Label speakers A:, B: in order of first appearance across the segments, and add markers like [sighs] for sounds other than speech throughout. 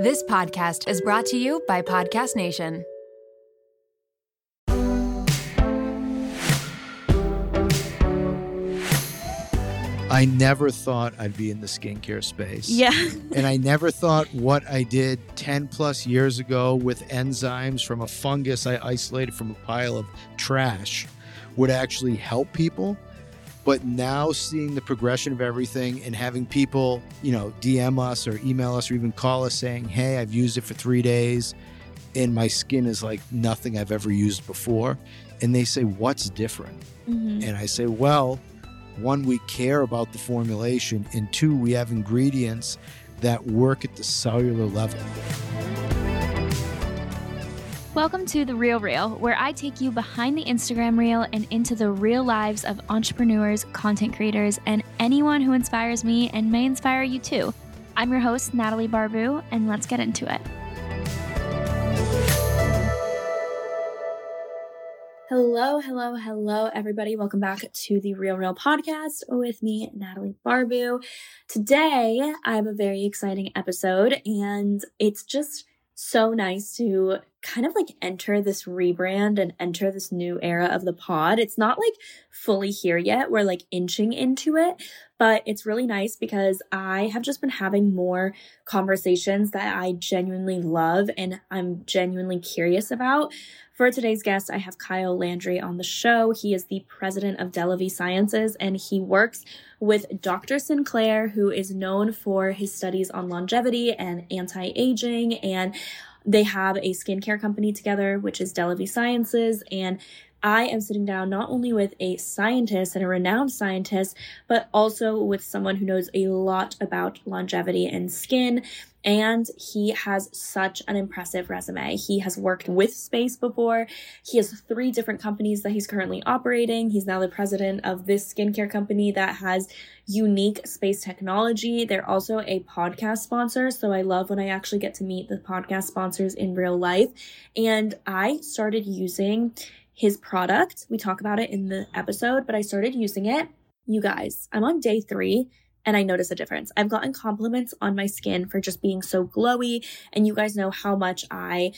A: This podcast is brought to you by Podcast Nation.
B: I never thought I'd be in the skincare space.
C: Yeah. [laughs]
B: and I never thought what I did 10 plus years ago with enzymes from a fungus I isolated from a pile of trash would actually help people. But now seeing the progression of everything and having people, you know, DM us or email us or even call us saying, hey, I've used it for three days and my skin is like nothing I've ever used before. And they say, what's different?
C: Mhm.
B: And I say, well, one, we care about the formulation, and two, we have ingredients that work at the cellular level.
C: Welcome to The Real Reel, where I take you behind the Instagram reel and into the real lives of entrepreneurs, content creators, and anyone who inspires me and may inspire you too. I'm your host, Natalie Barbu, and let's get into it. Hello, hello, hello, everybody. Welcome back to the Real Reel podcast with me, Natalie Barbu. Today, I have a very exciting episode, and it's just so nice to kind of like enter this rebrand and enter this new era of the pod. It's not like fully here yet. We're like inching into it, but it's really nice because I have just been having more conversations that I genuinely love and I'm genuinely curious about. For today's guest, I have Kyle Landry on the show. He is the president of Delavie Sciences and he works with Dr. Sinclair, who is known for his studies on longevity and anti aging. And they have a skincare company together, which is Delavie Sciences. And I am sitting down not only with a scientist and a renowned scientist, but also with someone who knows a lot about longevity and skin. And he has such an impressive resume. He has worked with space before. He has three different companies that he's currently operating. He's now the president of this skincare company that has unique space technology. They're also a podcast sponsor. So I love when I actually get to meet the podcast sponsors in real life. And I started using his product. We talk about it in the episode, but I started using it. You guys, I'm on day three and I notice a difference. I've gotten compliments on my skin for just being so glowy, and you guys know how much I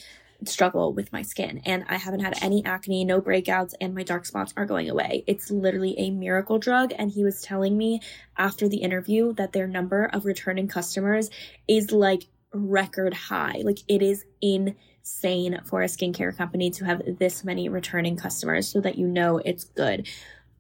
C: struggle with my skin and I haven't had any acne, no breakouts, and my dark spots are going away. It's literally a miracle drug. And he was telling me after the interview that their number of returning customers is like record high. Like it is insane for a skincare company to have this many returning customers so that you know it's good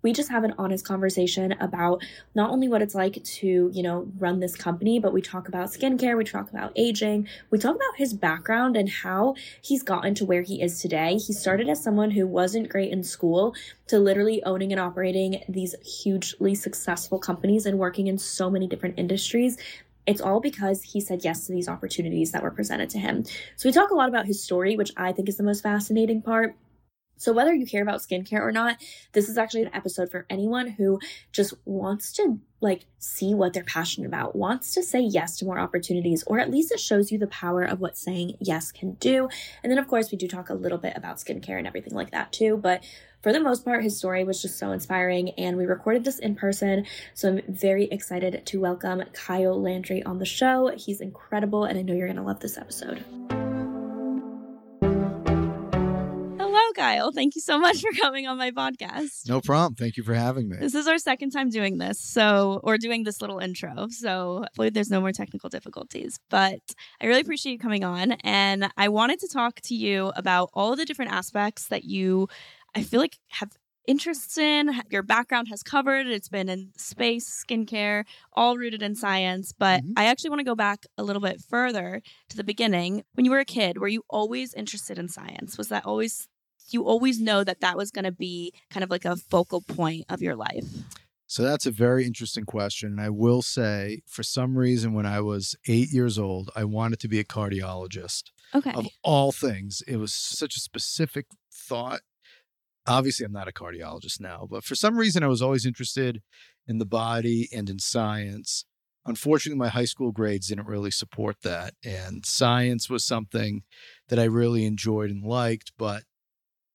C: we just have an honest conversation about not only what it's like to, you know, run this company, but we talk about skincare, we talk about aging, we talk about his background and how he's gotten to where he is today. He started as someone who wasn't great in school to literally owning and operating these hugely successful companies and working in so many different industries. It's all because he said yes to these opportunities that were presented to him. So we talk a lot about his story, which I think is the most fascinating part. So, whether you care about skincare or not, this is actually an episode for anyone who just wants to like see what they're passionate about, wants to say yes to more opportunities, or at least it shows you the power of what saying yes can do. And then, of course, we do talk a little bit about skincare and everything like that too. But for the most part, his story was just so inspiring, and we recorded this in person. So I'm very excited to welcome Kyle Landry on the show. He's incredible, and I know you're going to love this episode. Kyle. Thank you so much for coming on my podcast.
B: No problem. Thank you for having me.
C: This is our second time doing this, so or doing this little intro. So hopefully there's no more technical difficulties. But I really appreciate you coming on, and I wanted to talk to you about all the different aspects that you, I feel like, have interests in. Your background has covered. It's been in space, skincare, all rooted in science. But
B: Mhm.
C: I actually want to go back a little bit further to the beginning. When you were a kid, were you always interested in science? Was that always you always know that that was going to be kind of like a focal point of your life?
B: So that's a very interesting question. And I will say, for some reason, when I was eight years old, I wanted to be a cardiologist.
C: Okay.
B: Of all things, it was such a specific thought. Obviously, I'm not a cardiologist now, but for some reason, I was always interested in the body and in science. Unfortunately, my high school grades didn't really support that. And science was something that I really enjoyed and liked, but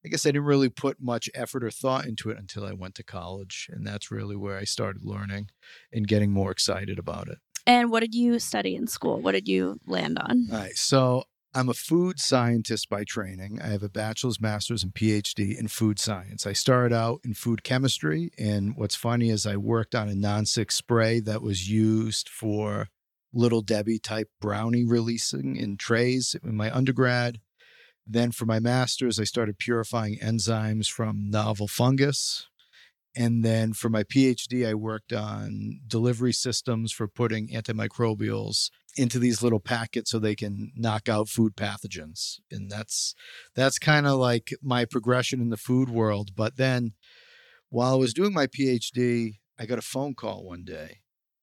B: I guess I didn't really put much effort or thought into it until I went to college. And that's really where I started learning and getting more excited about it.
C: And what did you study in school? What did you land on?
B: All right. So I'm a food scientist by training. I have a bachelor's, master's, and PhD in food science. I started out in food chemistry. And what's funny is I worked on a non-stick spray that was used for Little Debbie type brownie releasing in trays in my undergrad. Then for my master's, I started purifying enzymes from novel fungus. And then for my PhD, I worked on delivery systems for putting antimicrobials into these little packets so they can knock out food pathogens. And that's that's kind of like my progression in the food world. But then while I was doing my PhD, I got a phone call one day.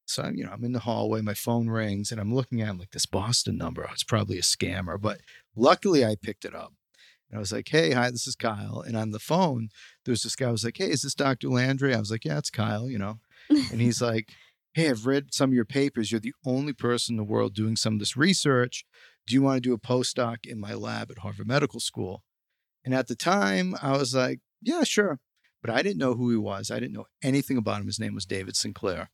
B: So I'm, you know, I'm in the hallway, my phone rings, and I'm looking at I'm like this Boston number. It's probably a scammer, but luckily I picked it up. And I was like, hey, hi, this is Kyle. And on the phone, there was this guy I was like, hey, is this Dr. Landry? I was like, yeah, it's Kyle, you know. And he's [laughs] like, hey, I've read some of your papers. You're the only person in the world doing some of this research. Do you want to do a postdoc in my lab at Harvard Medical School? And at the time, I was like, yeah, sure. But I didn't know who he was. I didn't know anything about him. His name was David Sinclair.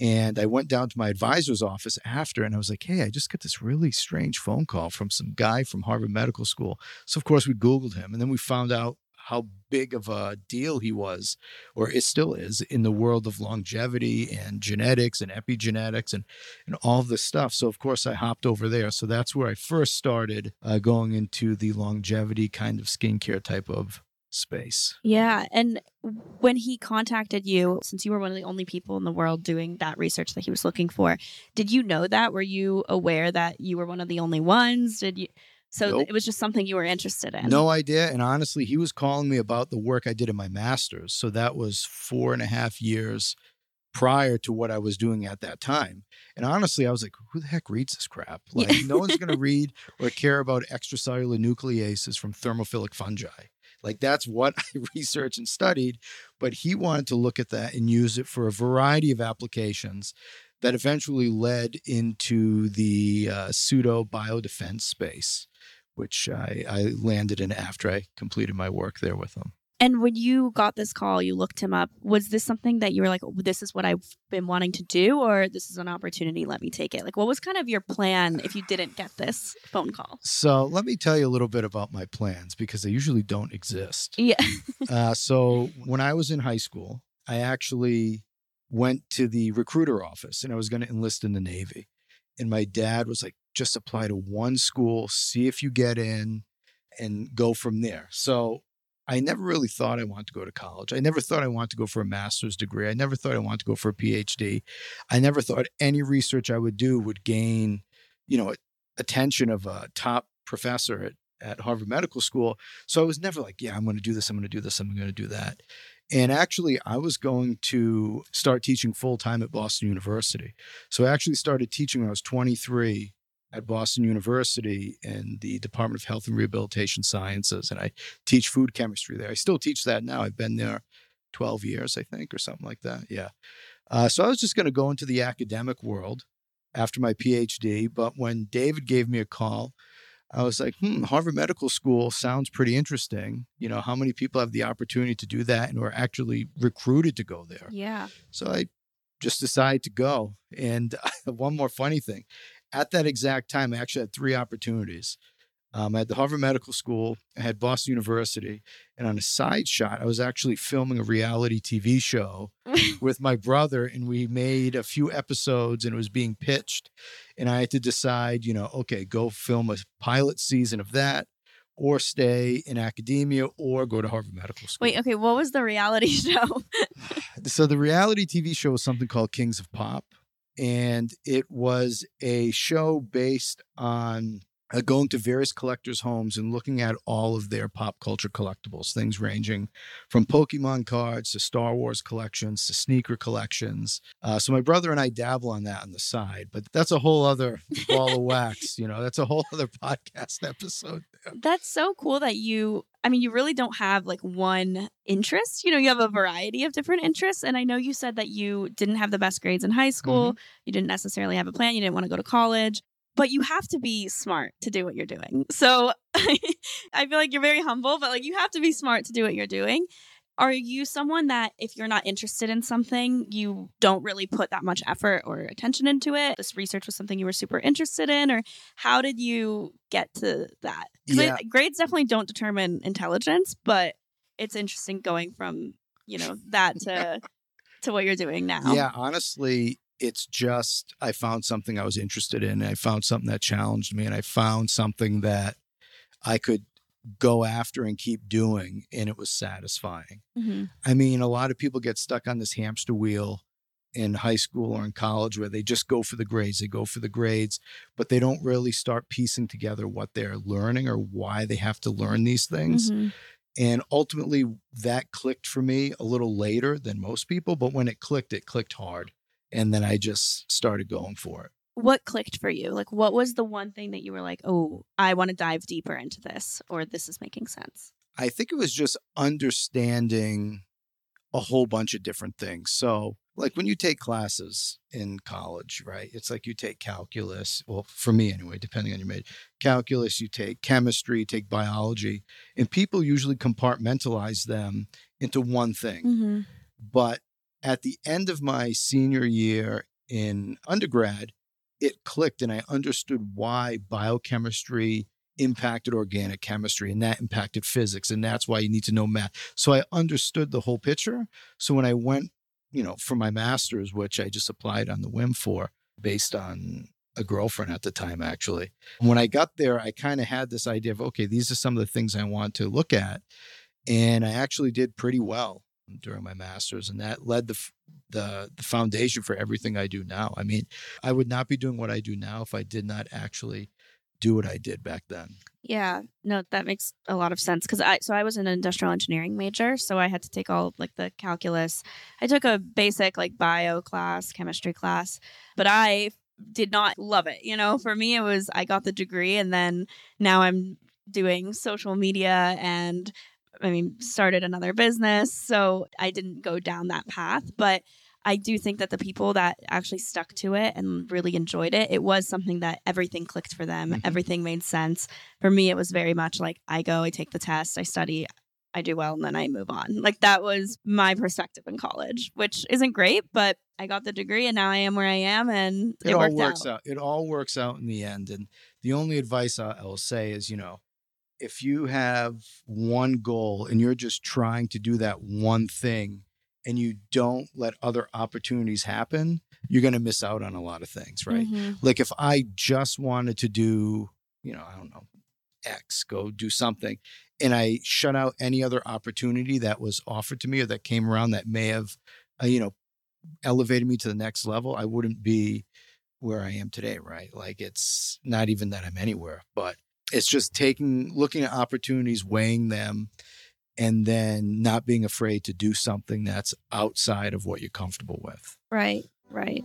B: And I went down to my advisor's office after and I was like, hey, I just got this really strange phone call from some guy from Harvard Medical School. So, of course, we Googled him and then we found out how big of a deal he was, or it still is, in the world of longevity and genetics and epigenetics and, and all this stuff. So, of course, I hopped over there. So, that's where I first started uh, going into the longevity kind of skincare type of space.
C: Yeah. And when he contacted you, since you were one of the only people in the world doing that research that he was looking for, did you know that? Were you aware that you were one of the only ones? Did you? So nope. it was just something you were interested in.
B: No idea. And honestly, he was calling me about the work I did in my master's. So that was four and a half years prior to what I was doing at that time. And honestly, I was like, who the heck reads this crap? Like, no one's going [laughs] to read or care about extracellular nucleases from thermophilic fungi. Like that's what [laughs] I researched and studied. But he wanted to look at that and use it for a variety of applications that eventually led into the uh, pseudo biodefense space, which I, I landed in after I completed my work there with him.
C: And when you got this call, you looked him up. Was this something that you were like, this is what I've been wanting to do, or this is an opportunity? Let me take it. Like, what was kind of your plan if you didn't get this phone call?
B: So, let me tell you a little bit about my plans because they usually don't exist.
C: Yeah. [laughs]
B: uh, so, when I was in high school, I actually went to the recruiter office and I was going to enlist in the Navy. And my dad was like, just apply to one school, see if you get in, and go from there. So, I never really thought I wanted to go to college. I never thought I wanted to go for a master's degree. I never thought I wanted to go for a PhD. I never thought any research I would do would gain, you know, attention of a top professor at, at Harvard Medical School. So I was never like, yeah, I'm going to do this. I'm going to do this. I'm going to do that. And actually, I was going to start teaching full time at Boston University. So I actually started teaching when I was 23 at Boston University in the Department of Health and Rehabilitation Sciences, and I teach food chemistry there. I still teach that now. I've been there 12 years, I think, or something like that. Yeah. Uh, so I was just going to go into the academic world after my PhD. But when David gave me a call, I was like, hmm, Harvard Medical School sounds pretty interesting. You know, how many people have the opportunity to do that and are actually recruited to go there?
C: Yeah.
B: So I just decided to go. And [laughs] one more funny thing at that exact time, I actually had three opportunities. Um, I had the Harvard Medical School, I had Boston University, and on a side shot, I was actually filming a reality TV show [laughs] with my brother, and we made a few episodes, and it was being pitched, and I had to decide, you know, okay, go film a pilot season of that, or stay in academia, or go to Harvard Medical School.
C: Wait, okay, what was the reality [laughs] show? [sighs]
B: so the reality TV show was something called Kings of Pop and it was a show based on uh, going to various collectors' homes and looking at all of their pop culture collectibles, things ranging from Pokemon cards to Star Wars collections to sneaker collections. Uh, so my brother and I dabble on that on the side, but that's a whole other ball of [laughs] wax. You know, that's a whole other [laughs] podcast episode.
C: That's so cool that you. I mean, you really don't have like one interest. You know, you have a variety of different interests. And I know you said that you didn't have the best grades in high school. Mm-hmm. You didn't necessarily have a plan. You didn't want to go to college but you have to be smart to do what you're doing. So [laughs] I feel like you're very humble, but like you have to be smart to do what you're doing. Are you someone that if you're not interested in something, you don't really put that much effort or attention into it? This research was something you were super interested in, or how did you get to that?
B: Yeah.
C: I, grades definitely don't determine intelligence, but it's interesting going from you know that to [laughs] to what you're doing now.
B: Yeah, honestly, it's just I found something I was interested in. I found something that challenged me, and I found something that I could go after and keep doing, and it was satisfying.
C: hmm
B: I mean, a lot of people get stuck on this hamster wheel in high school or in college where they just go for the grades, they go for the grades, but they don't really start piecing together what they're learning or why they have to learn these things.
C: hmm
B: And ultimately, that clicked for me a little later than most people, but when it clicked, it clicked hard. And then I just started going for it.
C: What clicked for you? Like, what was the one thing that you were like, oh, I want to dive deeper into this, or this is making sense?
B: I think it was just understanding a whole bunch of different things. So, like when you take classes in college, right? It's like you take calculus. Well, for me anyway, depending on your major, calculus, you take chemistry, you take biology, and people usually compartmentalize them into one thing.
C: Mm-hmm.
B: But at the end of my senior year in undergrad, it clicked and I understood why biochemistry impacted organic chemistry and that impacted physics. And that's why you need to know math. So I understood the whole picture. So when I went, you know, for my master's, which I just applied on the whim for based on a girlfriend at the time, actually. When I got there, I kind of had this idea of, okay, these are some of the things I want to look at. And I actually did pretty well during my master's, and that led the the the foundation for everything I do now. I mean, I would not be doing what I do now if I did not actually do what I did back then.
C: Yeah, no, that makes a lot of sense because I so I was an industrial engineering major, so I had to take all like the calculus. I took a basic like bio class, chemistry class, but I did not love it. You know, for me it was I got the degree and then now I'm doing social media and I mean started another business, so I didn't go down that path, but I do think that the people that actually stuck to it and really enjoyed it, it was something that everything clicked for them.
B: Mhm.
C: Everything made sense. For me, it was very much like I go, I take the test, I study, I do well, and then I move on. Like that was my perspective in college, which isn't great, but I got the degree and now I am where I am and it,
B: It, all works
C: out.
B: out. It all works out in the end. And the only advice I will say is, you know, if you have one goal and you're just trying to do that one thing and you don't let other opportunities happen, you're going to miss out on a lot of things, right?
C: Mhm.
B: like if I just wanted to do, you know, I don't know, X, go do something, and I shut out any other opportunity that was offered to me or that came around that may have, uh, you know, elevated me to the next level, I wouldn't be where I am today, right? Like it's not even that I'm anywhere, but it's just taking, looking at opportunities, weighing them, and then not being afraid to do something that's outside of what you're comfortable with.
C: Right, right.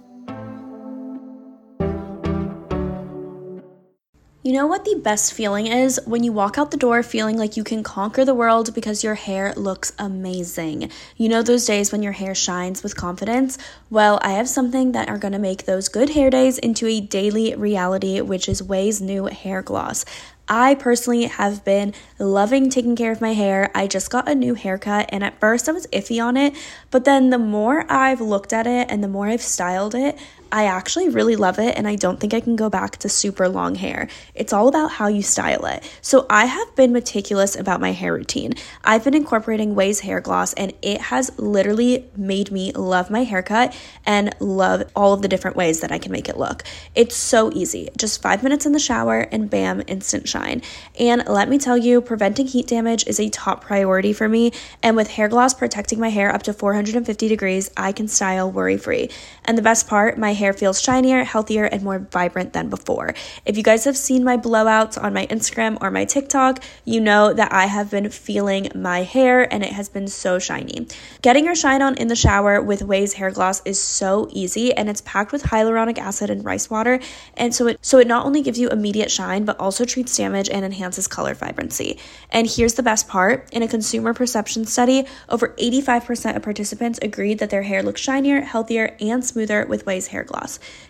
D: You know what the best feeling is? When you walk out the door feeling like you can conquer the world because your hair looks amazing. You know those days when your hair shines with confidence? Well, I have something that are going to make those good hair days into a daily reality, which is Ouai's new hair gloss. I personally have been loving taking care of my hair. I just got a new haircut, and at first I was iffy on it, but then the more I've looked at it and the more I've styled it, I actually really love it, and I don't think I can go back to super long hair. It's all about how you style it. So, I have been meticulous about my hair routine. I've been incorporating Ouai's hair gloss, and it has literally made me love my haircut and love all of the different ways that I can make it look. It's so easy. Just five minutes in the shower, and bam, instant shine. And let me tell you, preventing heat damage is a top priority for me. And with hair gloss protecting my hair up to 450 degrees, I can style worry free. And the best part, my hair feels shinier, healthier, and more vibrant than before. If you guys have seen my blowouts on my Instagram or my TikTok, you know that I have been feeling my hair and it has been so shiny. Getting your shine on in the shower with Ouai's hair gloss is so easy and it's packed with hyaluronic acid and rice water. And so it so it not only gives you immediate shine, but also treats damage and enhances color vibrancy. And here's the best part in a consumer perception study, over 85% of participants agreed that their hair looks shinier, healthier, and smoother with Ouai's hair gloss.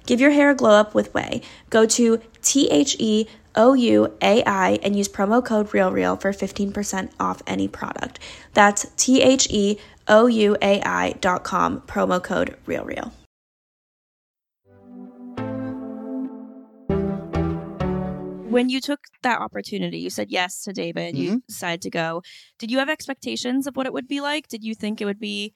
D: Give your hair a glow up with Ouai. Go to T H E O U A I and use promo code RealReel for 15% off any product. That's T H E O U A I dot com, promo code RealReel.
C: When you took that opportunity, you said yes to David, you mm-hmm. decided to go. Did you have expectations of what it would be like? Did you think it would be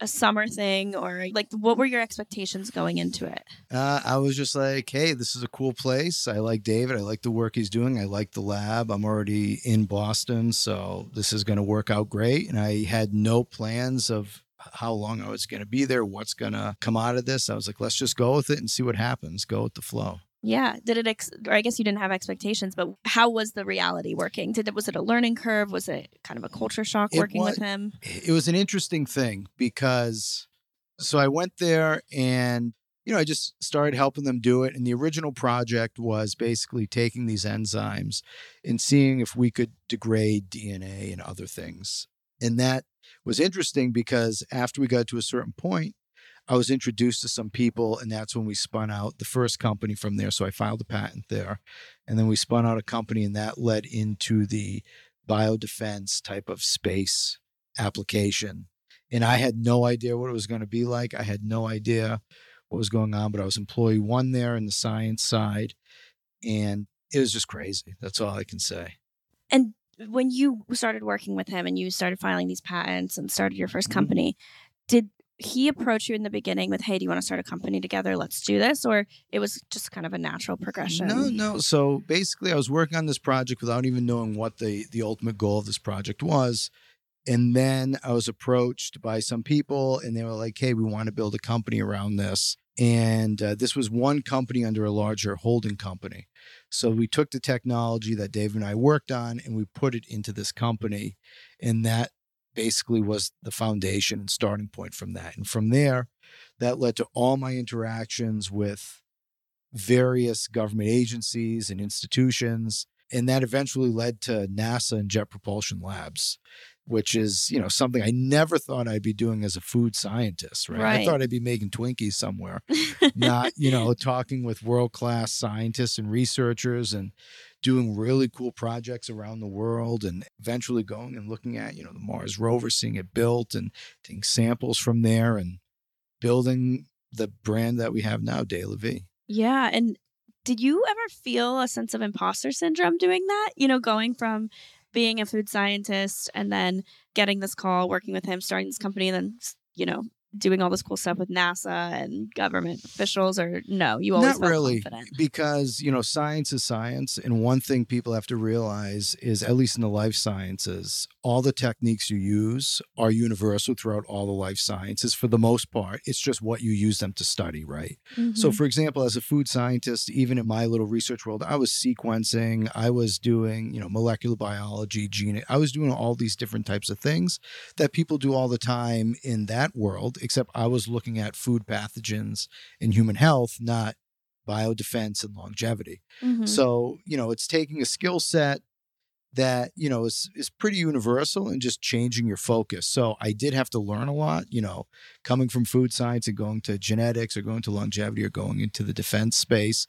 C: a summer thing or like what were your expectations going into it?
B: Uh, I was just like, hey, this is a cool place. I like David. I like the work he's doing. I like the lab. I'm already in Boston, so this is going to work out great. And I had no plans of how long I was going to be there, what's going to come out of this. I was like, let's just go with it and see what happens. Go with the flow.
C: Yeah. Did it, ex- or I guess you didn't have expectations, but how was the reality working? Did it, was it a learning curve? Was it kind of a culture shock
B: It
C: working
B: wa-
C: with him?
B: it was an interesting thing because so I went there and you know I just started helping them do it and the original project was basically taking these enzymes and seeing if we could degrade DNA and other things. And that was interesting because after we got to a certain point I was introduced to some people and that's when we spun out the first company from there so I filed a patent there and then we spun out a company and that led into the biodefense type of space application. And I had no idea what it was going to be like. I had no idea what was going on, but I was employee one there in the science side. And it was just crazy. That's all I can say.
C: And when you started working with him and you started filing these patents and started your 1st
B: Mhm.
C: company, did he approach you in the beginning with, hey, do you want to start a company together? Let's do this? Or it was just kind of a natural progression?
B: No, no. So basically, I was working on this project without even knowing what the the ultimate goal of this project was. And then I was approached by some people, and they were like, "Hey, we want to build a company around this." And uh, this was one company under a larger holding company. So we took the technology that Dave and I worked on, and we put it into this company, and that basically was the foundation and starting point from that. And from there, that led to all my interactions with various government agencies and institutions. And that eventually led to NASA and Jet Propulsion Labs, which is, you know, something I never thought I'd be doing as a food scientist, right? I thought I'd be making Twinkies somewhere, [laughs] not, you know, talking with world class scientists and researchers and doing really cool projects around the world and eventually going and looking at, you know, the Mars rover, seeing it built and taking samples from there and building the brand that we have now, Delavie.
C: Yeah. And did you ever feel a sense of imposter syndrome doing that? You know, going from being a food scientist and then getting this call, working with him, starting this company, and then, you know, doing all this cool stuff with NASA and government officials, or no, you always
B: Not really,
C: confident.
B: because you know science is science, and one thing people have to realize is, at least in the life sciences, all the techniques you use are universal throughout all the life sciences. For the most part, it's just what you use them to study, right? So,
C: Mhm.
B: for example, as a food scientist, even in my little research world, I was sequencing, I was doing, you know, molecular biology, gene, I was doing all these different types of things that people do all the time in that world, except I was looking at food pathogens and human health, not biodefense and longevity.
C: Mhm.
B: So, you know, it's taking a skill set that, you know, is is pretty universal and just changing your focus. So I did have to learn a lot, you know, coming from food science and going to genetics or going to longevity or going into the defense space.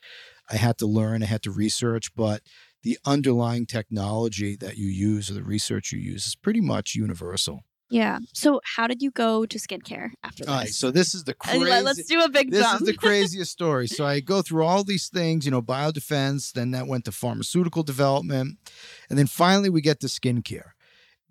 B: I had to learn, I had to research, but the underlying technology that you use or the research you use is pretty much universal.
C: Yeah. So, how did you go to skincare after this?
B: All right, so this is the crazy
C: let- Let's do a big
B: this
C: jump.
B: is the [laughs] craziest story. So I go through all these things, you know, biodefense, then that went to pharmaceutical development, and then finally we get to skincare.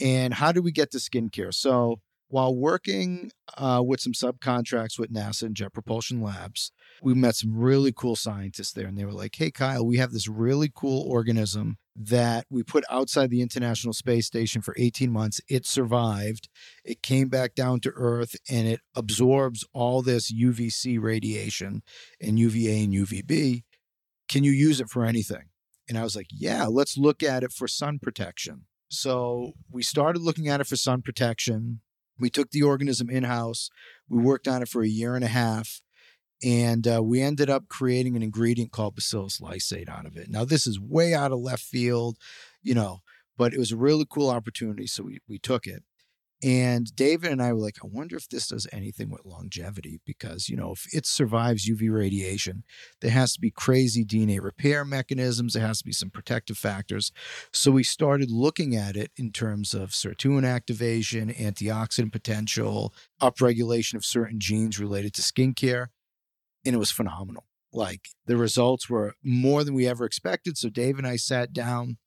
B: And how do we get to skincare? So while working uh, with some subcontracts with NASA and Jet Propulsion Labs, we met some really cool scientists there, and they were like, "Hey, Kyle, we have this really cool organism that we put outside the International Space Station for 18 months. It survived. It came back down to Earth, and it absorbs all this UVC radiation and UVA and UVB. Can you use it for anything?" And I was like, "Yeah, let's look at it for sun protection." So we started looking at it for sun protection. We took the organism in house. We worked on it for a year and a half. And uh, we ended up creating an ingredient called bacillus lysate out of it. Now, this is way out of left field, you know, but it was a really cool opportunity. So we, we took it. And David and I were like, I wonder if this does anything with longevity because, you know, if it survives UV radiation, there has to be crazy DNA repair mechanisms, there has to be some protective factors. So we started looking at it in terms of sirtuin activation, antioxidant potential, upregulation of certain genes related to skincare, and it was phenomenal. Like the results were more than we ever expected. So Dave and I sat down.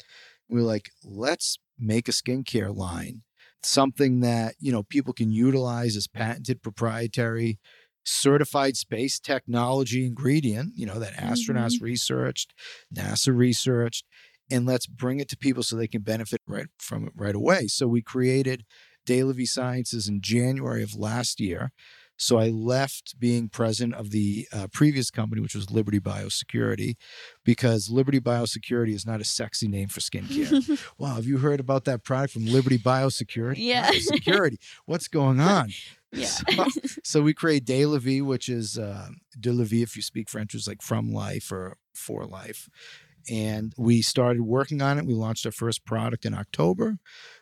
B: We were like, let's make a skincare line something that you know people can utilize as patented proprietary certified space technology ingredient you know that astronauts
C: Mm-hmm.
B: researched nasa researched and let's bring it to people so they can benefit right from it right away so we created Delavie Sciences in January of last year. So I left being president of the uh, previous company, which was Liberty Biosecurity, because Liberty Biosecurity is not a sexy name for skincare. [laughs] wow, have you heard about that product from Liberty Biosecurity?
C: Yeah.
B: Biosecurity. What's going [laughs] on?
C: yeah.
B: So, [laughs] so we create Delavie, which is uh, De La Vie, if you speak French, is like from life or for life. And we started working on it. We launched our first product in October.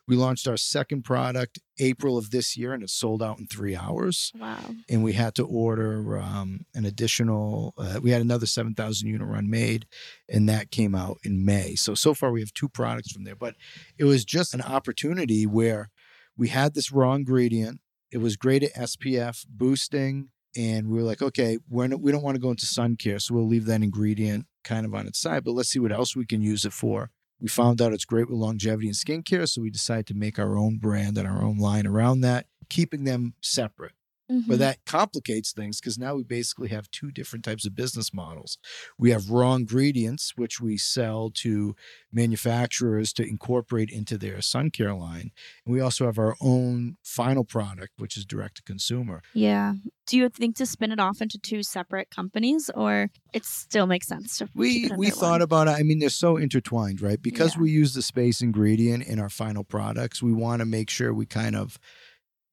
B: We launched our second product April of this year, and it sold out in three hours.
C: wow.
B: And we had to order um, an additional. Uh, we had another seven thousand unit run made, and that came out in May. So so far we have two products from there. But it was just an opportunity where we had this raw ingredient. It was great at SPF boosting, and we were like, okay, we're not, we don't want to go into sun care, so we'll leave that ingredient kind of on its side. But let's see what else we can use it for. We found out it's great with longevity and skincare, so we decided to make our own brand and our own line around that, keeping them separate.
C: Mhm.
B: But that complicates things because now we basically have two different types of business models. We have raw ingredients, which we sell to manufacturers to incorporate into their sun care line. And we also have our own final product, which is direct to consumer.
C: yeah. Do you think to spin it off into two separate companies, or it still makes sense to
B: We we thought
C: one?
B: about it. I mean, they're so intertwined, right? Because
C: Yeah.
B: we use the space ingredient in our final products, we want to make sure we kind of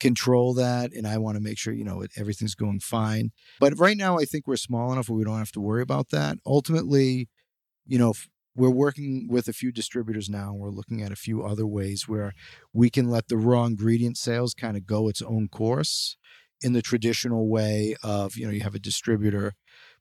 B: control that and I want to make sure, you know, everything's going fine. But right now I think we're small enough where we don't have to worry about that. Ultimately, you know, we're working with a few distributors now and we're looking at a few other ways where we can let the raw ingredient sales kind of go its own course in the traditional way of, you know, you have a distributor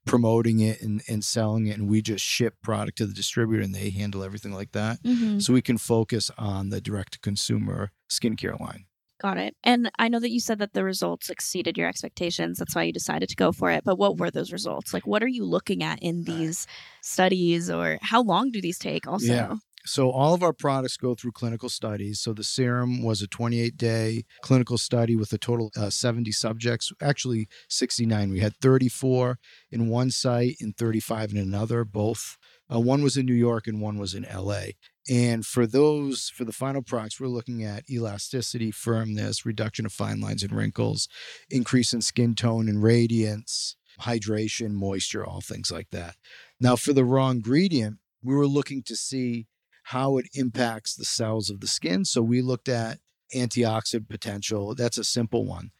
B: promoting it and, and selling it and we just ship product to the distributor and they handle everything like that.
C: Mhm.
B: So we can focus on the direct to consumer skincare line.
C: Got it. And I know that you said that the results exceeded your expectations. That's why you decided to go for it. But what were those results? Like, what are you looking at in these studies, or how long do these take? Also,
B: Yeah. So all of our products go through clinical studies. So the serum was a 28 day clinical study with a total uh, 70 subjects, actually 69. We had 34 in one site and 35 in another. Both uh, one was in New York and one was in LA. And for those, for the final products, we're looking at elasticity, firmness, reduction of fine lines and wrinkles, increase in skin tone and radiance, hydration, moisture, all things like that. Now, for the raw ingredient, we were looking to see how it impacts the cells of the skin. So we looked at antioxidant potential. That's a simple one.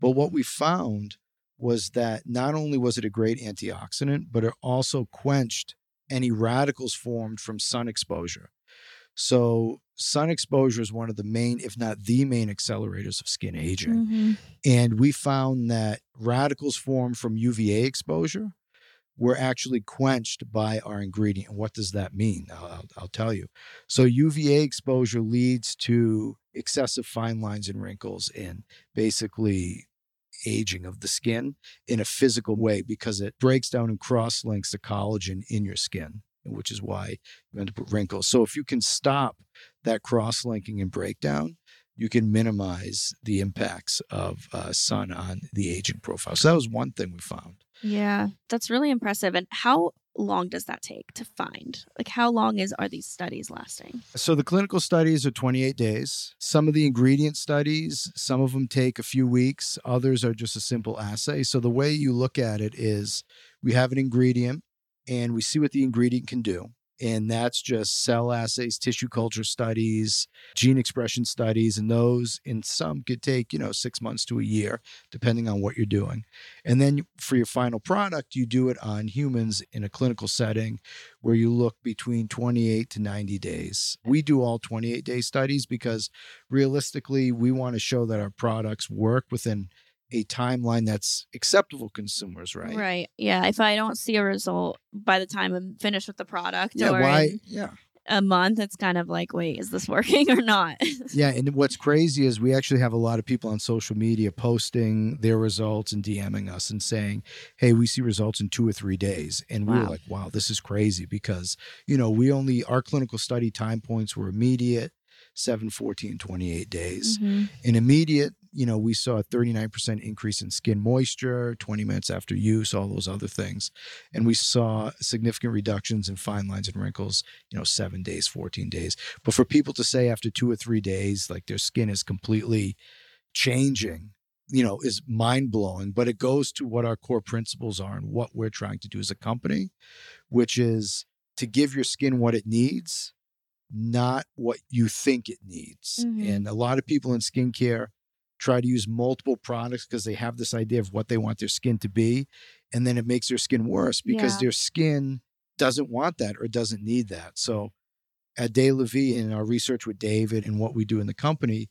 B: But what we found was that not only was it a great antioxidant, but it also quenched any radicals formed from sun exposure. So sun exposure is one of the main, if not the main accelerators of skin aging.
C: Mhm.
B: And we found that radicals formed from UVA exposure were actually quenched by our ingredient. What does that mean? I'll, I'll, I'll tell you. So, UVA exposure leads to excessive fine lines and wrinkles and basically aging of the skin in a physical way because it breaks down and cross links the collagen in your skin, which is why you end up with wrinkles. So, if you can stop that cross linking and breakdown, you can minimize the impacts of uh, sun on the aging profile. So that was one thing we found.
C: Yeah, that's really impressive. And how long does that take to find? Like, how long is are these studies lasting?
B: So the clinical studies are 28 days. Some of the ingredient studies, some of them take a few weeks. Others are just a simple assay. So the way you look at it is we have an ingredient and we see what the ingredient can do. And that's just cell assays, tissue culture studies, gene expression studies. And those in some could take, you know, six months to a year, depending on what you're doing. And then for your final product, you do it on humans in a clinical setting where you look between 28 to 90 days. We do all 28 day studies because realistically, we want to show that our products work within a timeline that's acceptable consumers, right?
C: Right. Yeah. If I don't see a result by the time I'm finished with the product
B: Yeah,
C: or
B: why? Yeah.
C: a month, it's kind of like, wait, is this [laughs] working or not?
B: Yeah, and what's crazy is we actually have a lot of people on social media posting their results and DMing us and saying, "Hey, we see results in 2 or 3 days." And we were like, "Wow, this is crazy because, you know, we only our clinical study time points were immediate, 7, 14, 28 days.
C: Mhm.
B: In immediate, you know, we saw a 39% increase in skin moisture 20 minutes after use, all those other things. And we saw significant reductions in fine lines and wrinkles, you know, seven days, 14 days. But for people to say after two or three days, like their skin is completely changing, you know, is mind blowing. But it goes to what our core principles are and what we're trying to do as a company, which is to give your skin what it needs, not what you think it needs.
C: Mhm.
B: And a lot of people in skincare try to use multiple products because they have this idea of what they want their skin to be. And then it makes their skin worse because
C: Yeah.
B: their skin doesn't want that or doesn't need that. So at La Vie, in our research with David and what we do in the company,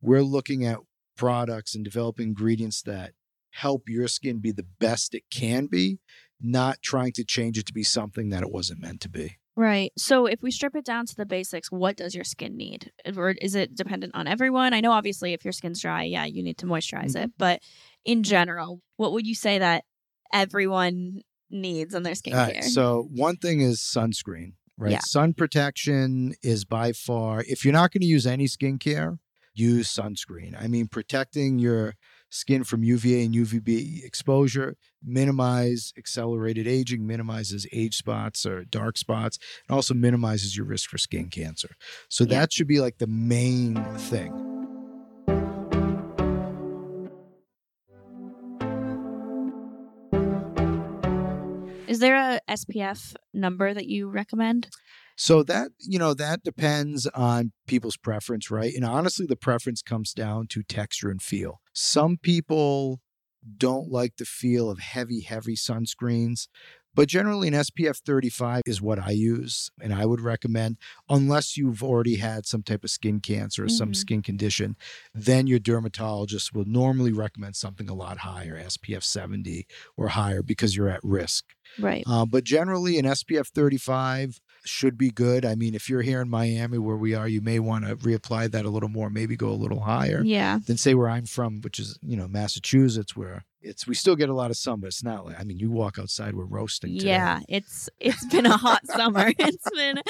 B: we're looking at products and developing ingredients that help your skin be the best it can be, not trying to change it to be something that it wasn't meant to be.
C: Right. So if we strip it down to the basics, what does your skin need? Or is it dependent on everyone? I know obviously if your skin's dry, yeah, you need to moisturize it. Mm-hmm. But in general, what would you say that everyone needs in their skincare?
B: right. So one thing is sunscreen, right?
C: Yeah.
B: Sun protection is by far, if you're not going to use any skincare, use sunscreen. I mean, protecting your skin from UVA and UVB exposure, minimize accelerated aging, minimizes age spots or dark spots, and also minimizes your risk for skin cancer. So
C: Yeah.
B: that should be like the main thing.
C: Is there a SPF number that you recommend?
B: So that, you know, that depends on people's preference, right? And honestly, the preference comes down to texture and feel. Some people don't like the feel of heavy, heavy sunscreens, but generally an SPF 35 is what I use and I would recommend, unless you've already had some type of skin cancer or some
C: Mhm.
B: skin condition, then your dermatologist will normally recommend something a lot higher, SPF 70 or higher, because you're at risk.
C: Right.
B: Uh, but generally, an SPF 35 should be good. I mean, if you're here in Miami where we are, you may want to reapply that a little more, maybe go a little higher
C: Yeah.
B: than say where I'm from, which is, you know, Massachusetts, where it's, we still get a lot of sun, but it's not like, I mean, you walk outside, we're roasting today.
C: Yeah, it's it's been a hot summer. [laughs] It's been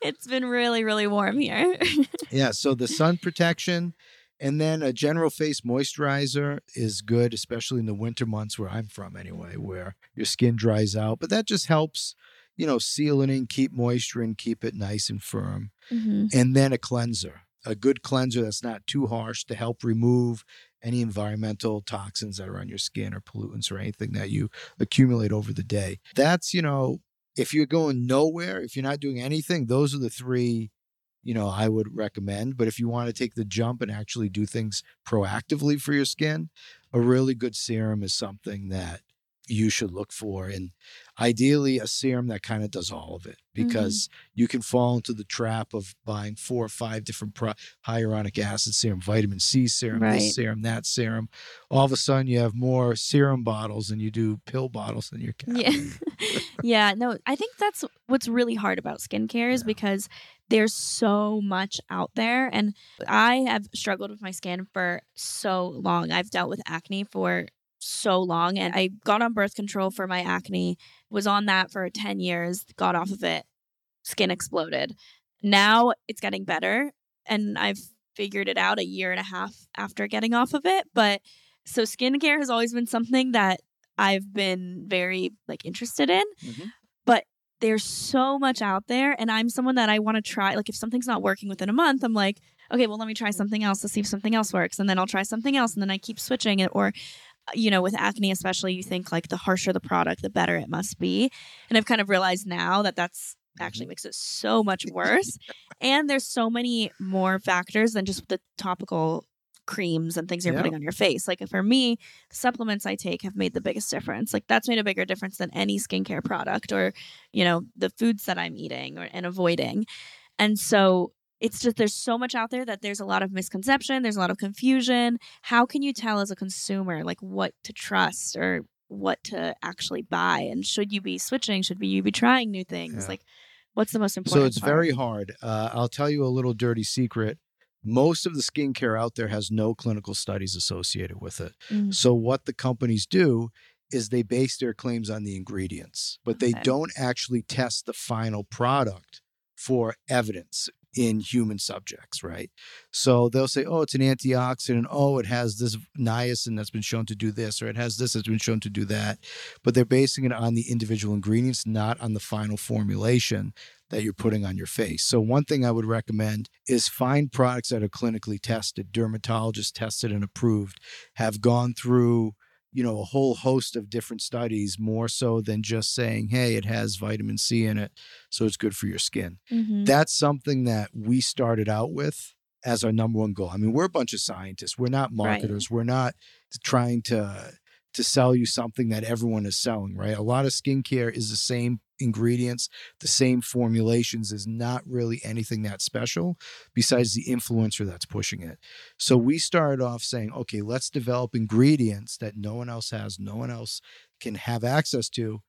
C: it's been really really warm here. [laughs]
B: Yeah. So the sun protection and then a general face moisturizer is good, especially in the winter months where I'm from anyway, where your skin dries out. But that just helps, you know, seal it in, keep moisture and keep it nice and firm.
C: Mhm.
B: and then a cleanser, a good cleanser that's not too harsh to help remove any environmental toxins that are on your skin or pollutants or anything that you accumulate over the day. That's, you know, if you're going nowhere, if you're not doing anything, those are the three, you know, I would recommend. But if you want to take the jump and actually do things proactively for your skin, a really good serum is something that you should look for. And ideally, a serum that kind of does all of it mm-hmm. because you can fall into the trap of buying four or five different pro- hyaluronic acid serum, vitamin C serum,
C: Right.
B: this serum, that serum. All of a sudden, you have more serum bottles than you do pill bottles in your cabinet.
C: Yeah. [laughs] yeah, no, I think that's what's really hard about skincare is
B: Yeah.
C: because there's so much out there and I have struggled with my skin for so long. I've dealt with acne for so long and I got on birth control for my acne, was on that for 10 years, got off of it, skin exploded. Now it's getting better and I've figured it out a year and a half after getting off of it, but so skincare has always been something that I've been very like interested in.
B: Mhm.
C: But there's so much out there and I'm someone that I want to try like if something's not working within a month, I'm like, okay, well let me try something else to see if something else works and then I'll try something else and then I keep switching it or you know, with acne especially, you think like the harsher the product, the better it must be. And I've kind of realized now that that's actually mm-hmm. makes it so much worse. [laughs] and there's so many more factors than just the topical creams and things you're
B: Yeah.
C: putting on your face. Like for me, supplements I take have made the biggest difference. Like that's made a bigger difference than any skincare product or, you know, the foods that I'm eating or and avoiding. And so it's just there's so much out there that there's a lot of misconception, there's a lot of confusion. How can you tell as a consumer like what to trust or what to actually buy and should you be switching should you be trying new things
B: Yeah.
C: like what's the most important
B: So it's
C: part?
B: very hard. Uh, I'll tell you a little dirty secret. Most of the skincare out there has no clinical studies associated with it.
C: Mhm.
B: So what the companies do is they base their claims on the ingredients, but they don't actually test the final product for evidence in human subjects, right? So they'll say, oh, it's an antioxidant. Oh, it has this niacin that's been shown to do this, or it has this that's been shown to do that. But they're basing it on the individual ingredients, not on the final formulation that you're putting on your face. So one thing I would recommend is find products that are clinically tested, dermatologists tested and approved, have gone through you know a whole host of different studies more so than just saying hey it has vitamin c in it so it's good for your skin
C: Mhm.
B: that's something that we started out with as our number one goal i mean we're a bunch of scientists we're not
C: Right.
B: marketers we're not trying to to sell you something that everyone is selling right? A lot of skincare is the same ingredients the same formulations is not really anything that special besides the influencer that's pushing it. So we started off saying okay let's develop ingredients that no one else has no one else can have access to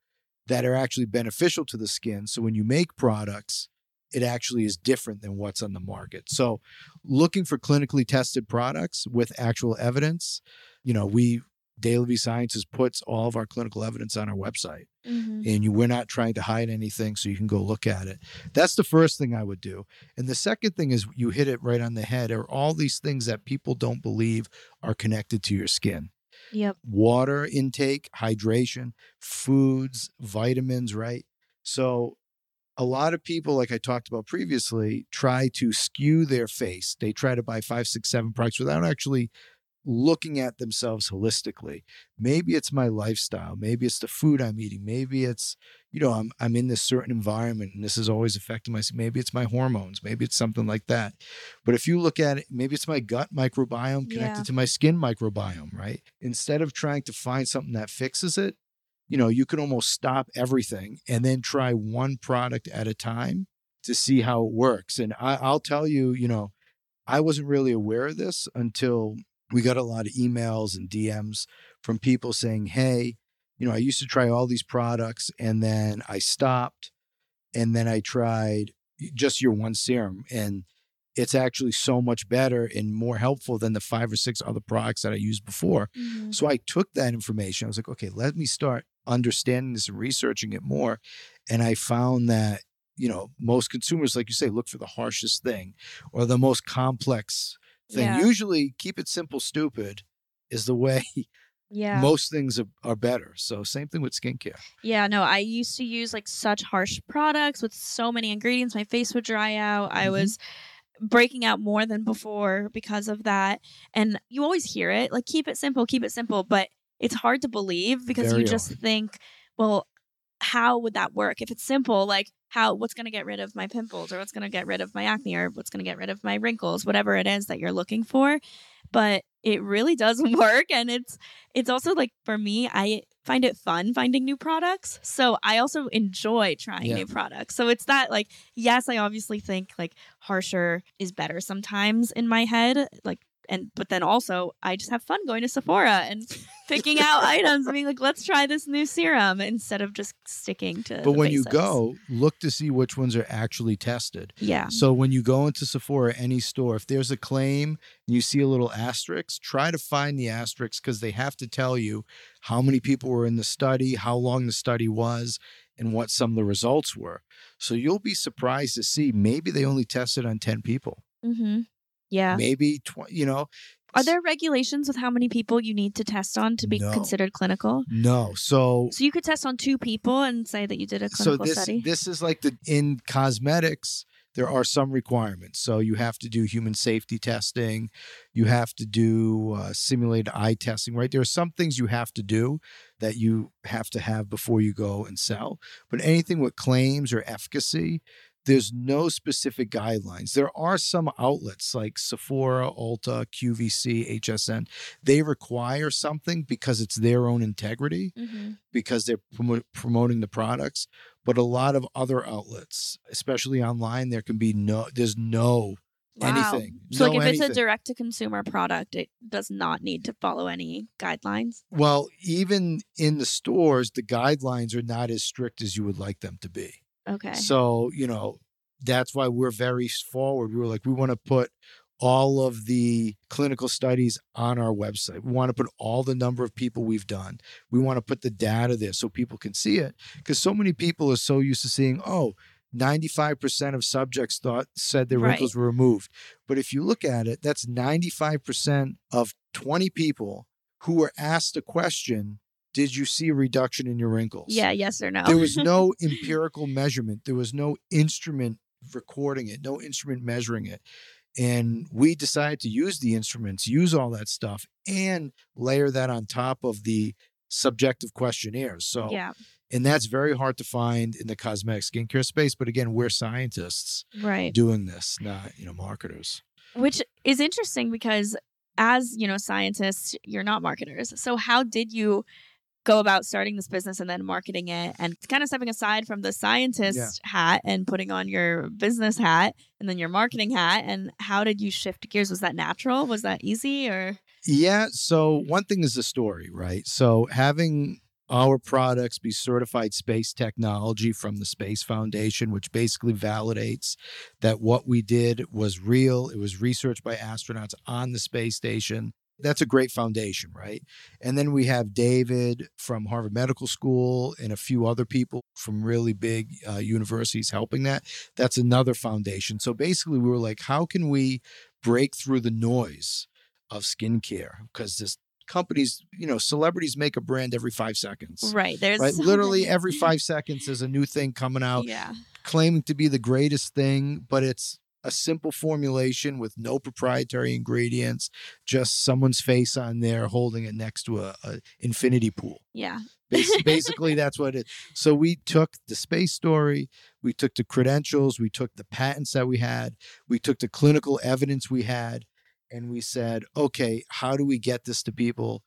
B: that are actually beneficial to the skin. So when you make products it actually is different than what's on the market. So looking for clinically tested products with actual evidence you know we Delavie Sciences puts all of our clinical evidence on our website
C: Mhm.
B: and you, we're not trying to hide anything so you can go look at it. That's the first thing i would do. And the second thing is you hit it right on the head are all these things that people don't believe are connected to your skin.
C: Yep.
B: Water intake hydration foods vitamins right? So a lot of people like i talked about previously try to skew their face. They try to buy five six seven products without actually looking at themselves holistically. Maybe it's my lifestyle maybe it's the food i'm eating maybe it's you know i'm, I'm in this certain environment and this is always affecting my maybe it's my hormones maybe it's something like that. But if you look at it maybe it's my gut microbiome connected
C: Yeah.
B: to my skin microbiome right? Instead of trying to find something that fixes it you know you can almost stop everything and then try one product at a time to see how it works. And I, i'll tell you you know i wasn't really aware of this until we got a lot of emails and DMs from people saying, Hey, you know, I used to try all these products and then I stopped and then I tried just your one serum and it's actually so much better and more helpful than the five or six other products that I used before.
C: Mhm.
B: So I took that information. I was like, okay, let me start understanding this and researching it more. And I found that, you know, most consumers, like you say, look for the harshest thing or the most complex thing.
C: Yeah.
B: Usually, keep it simple, stupid is the way [laughs]
C: yeah
B: most things are, are better. So, same thing with skincare.
C: Yeah, no, I used to use like such harsh products with so many ingredients. My face would dry out. I
B: Mhm.
C: was breaking out more than before because of that. And you always hear it like, keep it simple, keep it simple. But it's hard to believe because
B: Very
C: you just
B: hard.
C: think, well, how would that work? If it's simple, like, how, what's going to get rid of my pimples or what's going to get rid of my acne or what's going to get rid of my wrinkles, whatever it is that you're looking for. But it really does [laughs] work. And it's, it's also like for me, I find it fun finding new products. So I also enjoy trying
B: Yeah.
C: new products. So it's that like, yes, I obviously think like harsher is better sometimes in my head. Like, and but then also I just have fun going to Sephora and [laughs] picking out items and being like, let's try this new serum instead of just sticking to.
B: But when you go, look to see which ones are actually tested.
C: yeah,
B: So when you go into Sephora, any store, if there's a claim and you see a little asterisk, try to find the asterisk because they have to tell you how many people were in the study, how long the study was, and what some of the results were. So you'll be surprised to see maybe they only tested on 10 people,
C: mm-hmm. Yeah.
B: maybe 20, you know.
C: Are there regulations with how many people you need to test on to be
B: No.
C: considered clinical?
B: No. So
C: So you could test on two people and say that you did a
B: so
C: clinical
B: this
C: study.
B: this is like the in cosmetics there are some requirements so you have to do human safety testing you have to do uh, simulated eye testing right there are some things you have to do that you have to have before you go and sell. But anything with claims or efficacy, there's no specific guidelines. There are some outlets like Sephora, Ulta, QVC, HSN. They require something because it's their own integrity,
C: Mm-hmm.
B: because they're promo- promoting the products. But a lot of other outlets, especially online, there can be no, there's no anything.
C: So, like,
B: no
C: if it's a direct to consumer product, it does not need to follow any guidelines.
B: Well, even in the stores, the guidelines are not as strict as you would like them to be.
C: Okay.
B: So, you know, that's why we're very forward. We were like, we want to put all of the clinical studies on our website. We want to put all the number of people we've done. We want to put the data there so people can see it. Because so many people are so used to seeing, oh, 95% of subjects thought said their
C: Right.
B: wrinkles were removed. But if you look at it, that's 95% of 20 people who were asked a question, did you see a reduction in your wrinkles?
C: yeah. Yes or no.
B: There was no [laughs] empirical measurement. There was no instrument recording it, no instrument measuring it. And we decided to use the instruments, use all that stuff, and layer that on top of the subjective questionnaires. So,
C: yeah.
B: and that's very hard to find in the cosmetic skincare space. But again, we're scientists
C: Right.
B: doing this, not, you know, marketers.
C: Which is interesting because as, you know, scientists, you're not marketers. So how did you go about starting this business and then marketing it and kind of stepping aside from the scientist hat and putting on your business hat and then your marketing hat and how did you shift gears? Was that natural? Was that easy or
B: Yeah. So one thing is the story, right? So having our products be certified space technology from the Space Foundation, which basically validates that what we did was real. It was researched by astronauts on the space station. That's a great foundation, right? And then we have David from Harvard Medical School and a few other people from really big uh, universities helping that. That's another foundation. So basically, we were like, how can we break through the noise of skincare? Because this companies, you know, celebrities make a brand every five seconds.
C: right? There's
B: Right,
C: so
B: literally
C: many-
B: every [laughs] five seconds, there's a new thing coming out
C: Yeah.
B: claiming to be the greatest thing, but it's a simple formulation with no proprietary ingredients, just someone's face on there holding it next to a, a infinity pool.
C: Yeah.
B: Bas- [laughs] Basically, that's what it. So we took the space story, we took the credentials, we took the patents that we had, we took the clinical evidence we had, and we said, okay, how do we get this to people,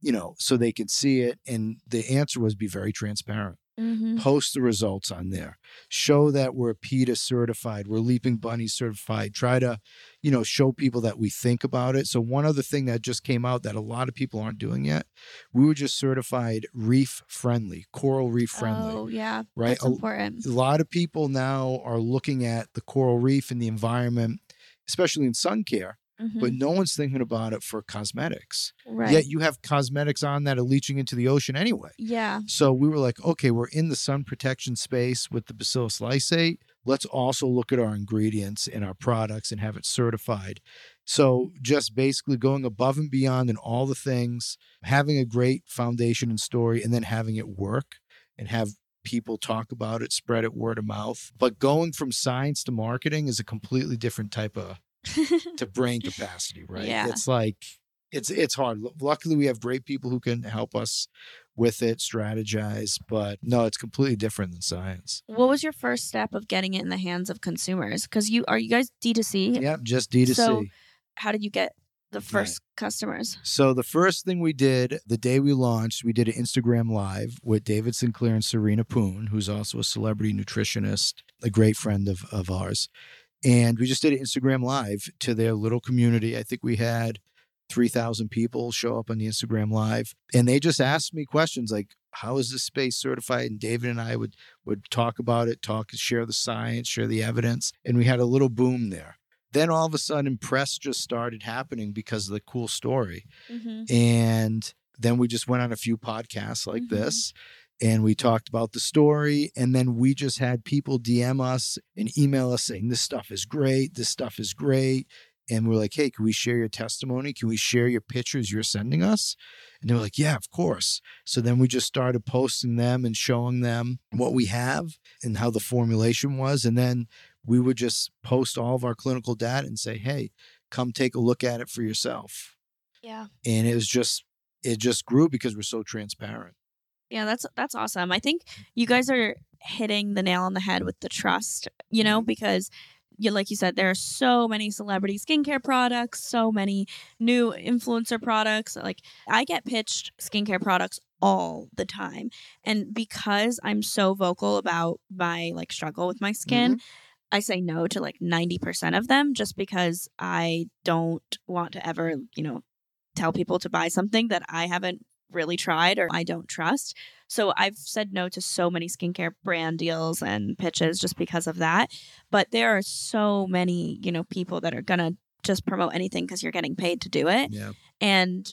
B: you know, so they can see it? And the answer was be very transparent
C: Mm-hmm.
B: post the results on there show that we're PETA certified we're leaping bunny certified try to you know show people that we think about it so one other thing that just came out that a lot of people aren't doing yet we were just certified reef friendly coral reef friendly
C: Oh, yeah.
B: right
C: That's
B: a,
C: important.
B: a lot of people now are looking at the coral reef and the environment especially in sun care
C: Mhm.
B: but no one's thinking about it for cosmetics
C: right.
B: yet you have cosmetics on that are leaching into the ocean anyway
C: yeah.
B: so we were like, okay, we're in the sun protection space with the bacillus lysate. Let's also look at our ingredients in our products and have it certified. So just basically going above and beyond in all the things, having a great foundation and story, and then having it work and have people talk about it, spread it word of mouth. But going from science to marketing is a completely different type of to brain capacity, [laughs] right?
C: Yeah.
B: It's like it's it's hard. Luckily, we have great people who can help us with it, strategize. But no, it's completely different than science.
C: what was your first step of getting it in the hands of consumers? Because you are you guys D2C?
B: Yep, just D 2 C.
C: So- How did you get the first customers?
B: So the first thing we did the day we launched, we did an Instagram live with David Sinclair and Serena Poon, who's also a celebrity nutritionist, a great friend of, of ours. And we just did an Instagram live to their little community. I think we had 3,000 people show up on the Instagram live. And they just asked me questions like, how is this space certified? And David and I would would talk about it, talk, share the science, share the evidence. And we had a little boom there. Then all of a sudden, press just started happening because of the cool story.
C: Mm-hmm.
B: And then we just went on a few podcasts like
C: Mhm.
B: this and we talked about the story. And then we just had people DM us and email us saying, This stuff is great. This stuff is great. And we're like, Hey, can we share your testimony? Can we share your pictures you're sending us? And they were like, Yeah, of course. So then we just started posting them and showing them what we have and how the formulation was. And then we would just post all of our clinical data and say, Hey, come take a look at it for yourself
C: Yeah.
B: and it was just it just grew because we're so transparent
C: Yeah, that's that's awesome. I think you guys are hitting the nail on the head with the trust, you know, mm-hmm. because you, like you said, there are so many celebrity skincare products, so many new influencer products. Like I get pitched skincare products all the time. And because I'm so vocal about my like struggle with my skin, mm-hmm. I say no to like 90% of them just because I don't want to ever, you know, tell people to buy something that I haven't really tried or I don't trust. So I've said no to so many skincare brand deals and pitches just because of that. But there are so many, you know, people that are going to just promote anything because you're getting paid to do it.
B: Yeah.
C: And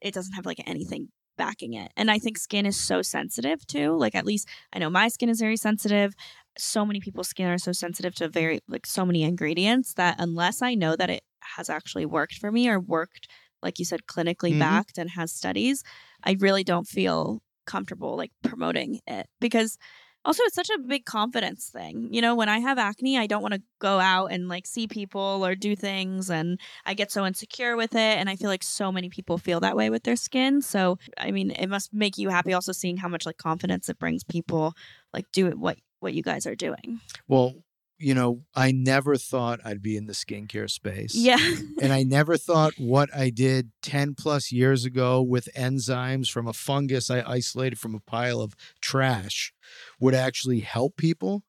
C: it doesn't have like anything backing it. And I think skin is so sensitive too. Like at least I know my skin is very sensitive. So many people's skin are so sensitive to very like so many ingredients that unless I know that it has actually worked for me or worked like you said clinically
B: Mhm.
C: backed and has studies, I really don't feel comfortable like promoting it because also it's such a big confidence thing. You know, when I have acne, I don't want to go out and like see people or do things and I get so insecure with it and I feel like so many people feel that way with their skin. So, I mean, it must make you happy also seeing how much like confidence it brings people like do it what what you guys are doing.
B: Well, you know, I never thought I'd be in the skincare space.
C: Yeah.
B: and I [laughs] never thought what I did 10 plus years ago with enzymes from a fungus I isolated from a pile of trash would actually help people.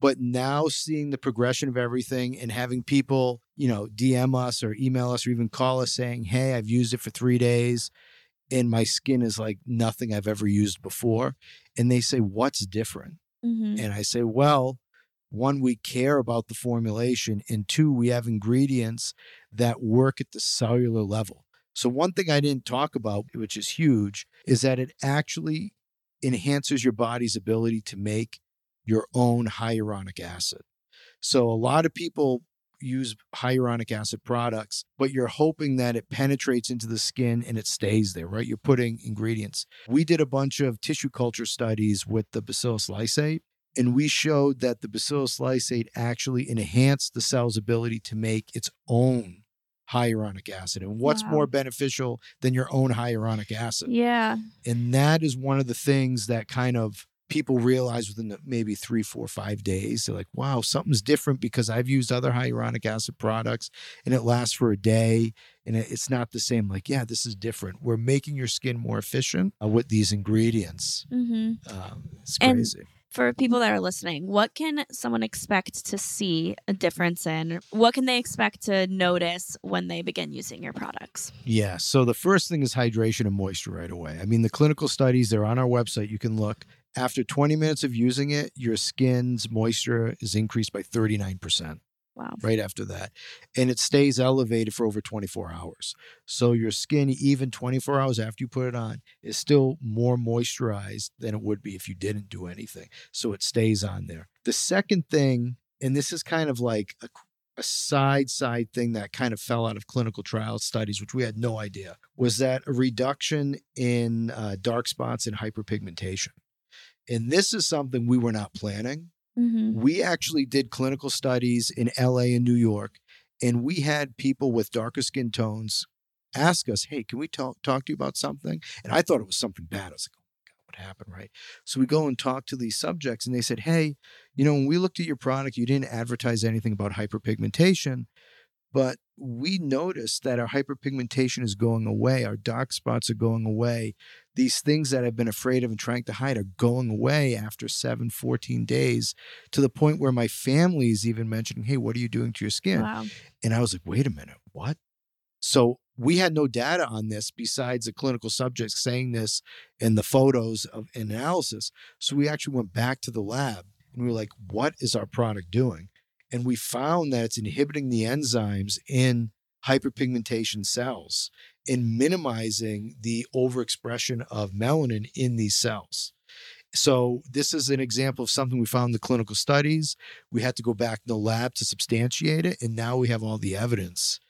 B: But now seeing the progression of everything and having people, you know, DM us or email us or even call us saying, Hey, I've used it for three days and my skin is like nothing I've ever used before. And they say, What's different?
C: hmm
B: And I say, well, one, we care about the formulation, and two, we have ingredients that work at the cellular level. So, one thing I didn't talk about, which is huge, is that it actually enhances your body's ability to make your own hyaluronic acid. So, a lot of people use hyaluronic acid products, but you're hoping that it penetrates into the skin and it stays there, right? You're putting ingredients. We did a bunch of tissue culture studies with the Bacillus lysate, and we showed that the Bacillus lysate actually enhanced the cell's ability to make its own hyaluronic acid. And what's
C: Wow.
B: more beneficial than your own hyaluronic acid?
C: Yeah.
B: And that is one of the things that kind of people realize within the maybe three, four, five days. They're like, wow, something's different because I've used other hyaluronic acid products and it lasts for a day and it's not the same. Like, yeah, this is different. We're making your skin more efficient uh, with these ingredients.
C: hmm
B: Um, it's
C: And-
B: crazy.
C: For people that are listening, what can someone expect to see a difference in? What can they expect to notice when they begin using your products?
B: Yeah. So the first thing is hydration and moisture right away. I mean, the clinical studies, they're on our website. You can look. After 20 minutes of using it, your skin's moisture is increased by 39%.
C: Wow.
B: right after that. And it stays elevated for over 24 hours. So your skin, even 24 hours after you put it on, is still more moisturized than it would be if you didn't do anything. So it stays on there. The second thing, and this is kind of like a, a side side thing that kind of fell out of clinical trial studies, which we had no idea, was that a reduction in uh, dark spots and hyperpigmentation. And this is something we were not planning
C: Mm-hmm.
B: we actually did clinical studies in LA and New York, and we had people with darker skin tones ask us, Hey, can we talk, talk to you about something? And I thought it was something bad. I was like, Oh my God, what happened? Right. So we go and talk to these subjects, and they said, Hey, you know, when we looked at your product, you didn't advertise anything about hyperpigmentation. But we noticed that our hyperpigmentation is going away. Our dark spots are going away. These things that I've been afraid of and trying to hide are going away after 7, 14 days to the point where my family is even mentioning, Hey, what are you doing to your skin?
C: Wow.
B: And I was like, wait a minute, what? So we had no data on this besides the clinical subjects saying this and the photos of analysis. So we actually went back to the lab and we were like, what is our product doing? And we found that it's inhibiting the enzymes in hyperpigmentation cells and minimizing the overexpression of melanin in these cells. So this is an example of something we found in the clinical studies. We had to go back in the lab to substantiate it, and now we have all the evidence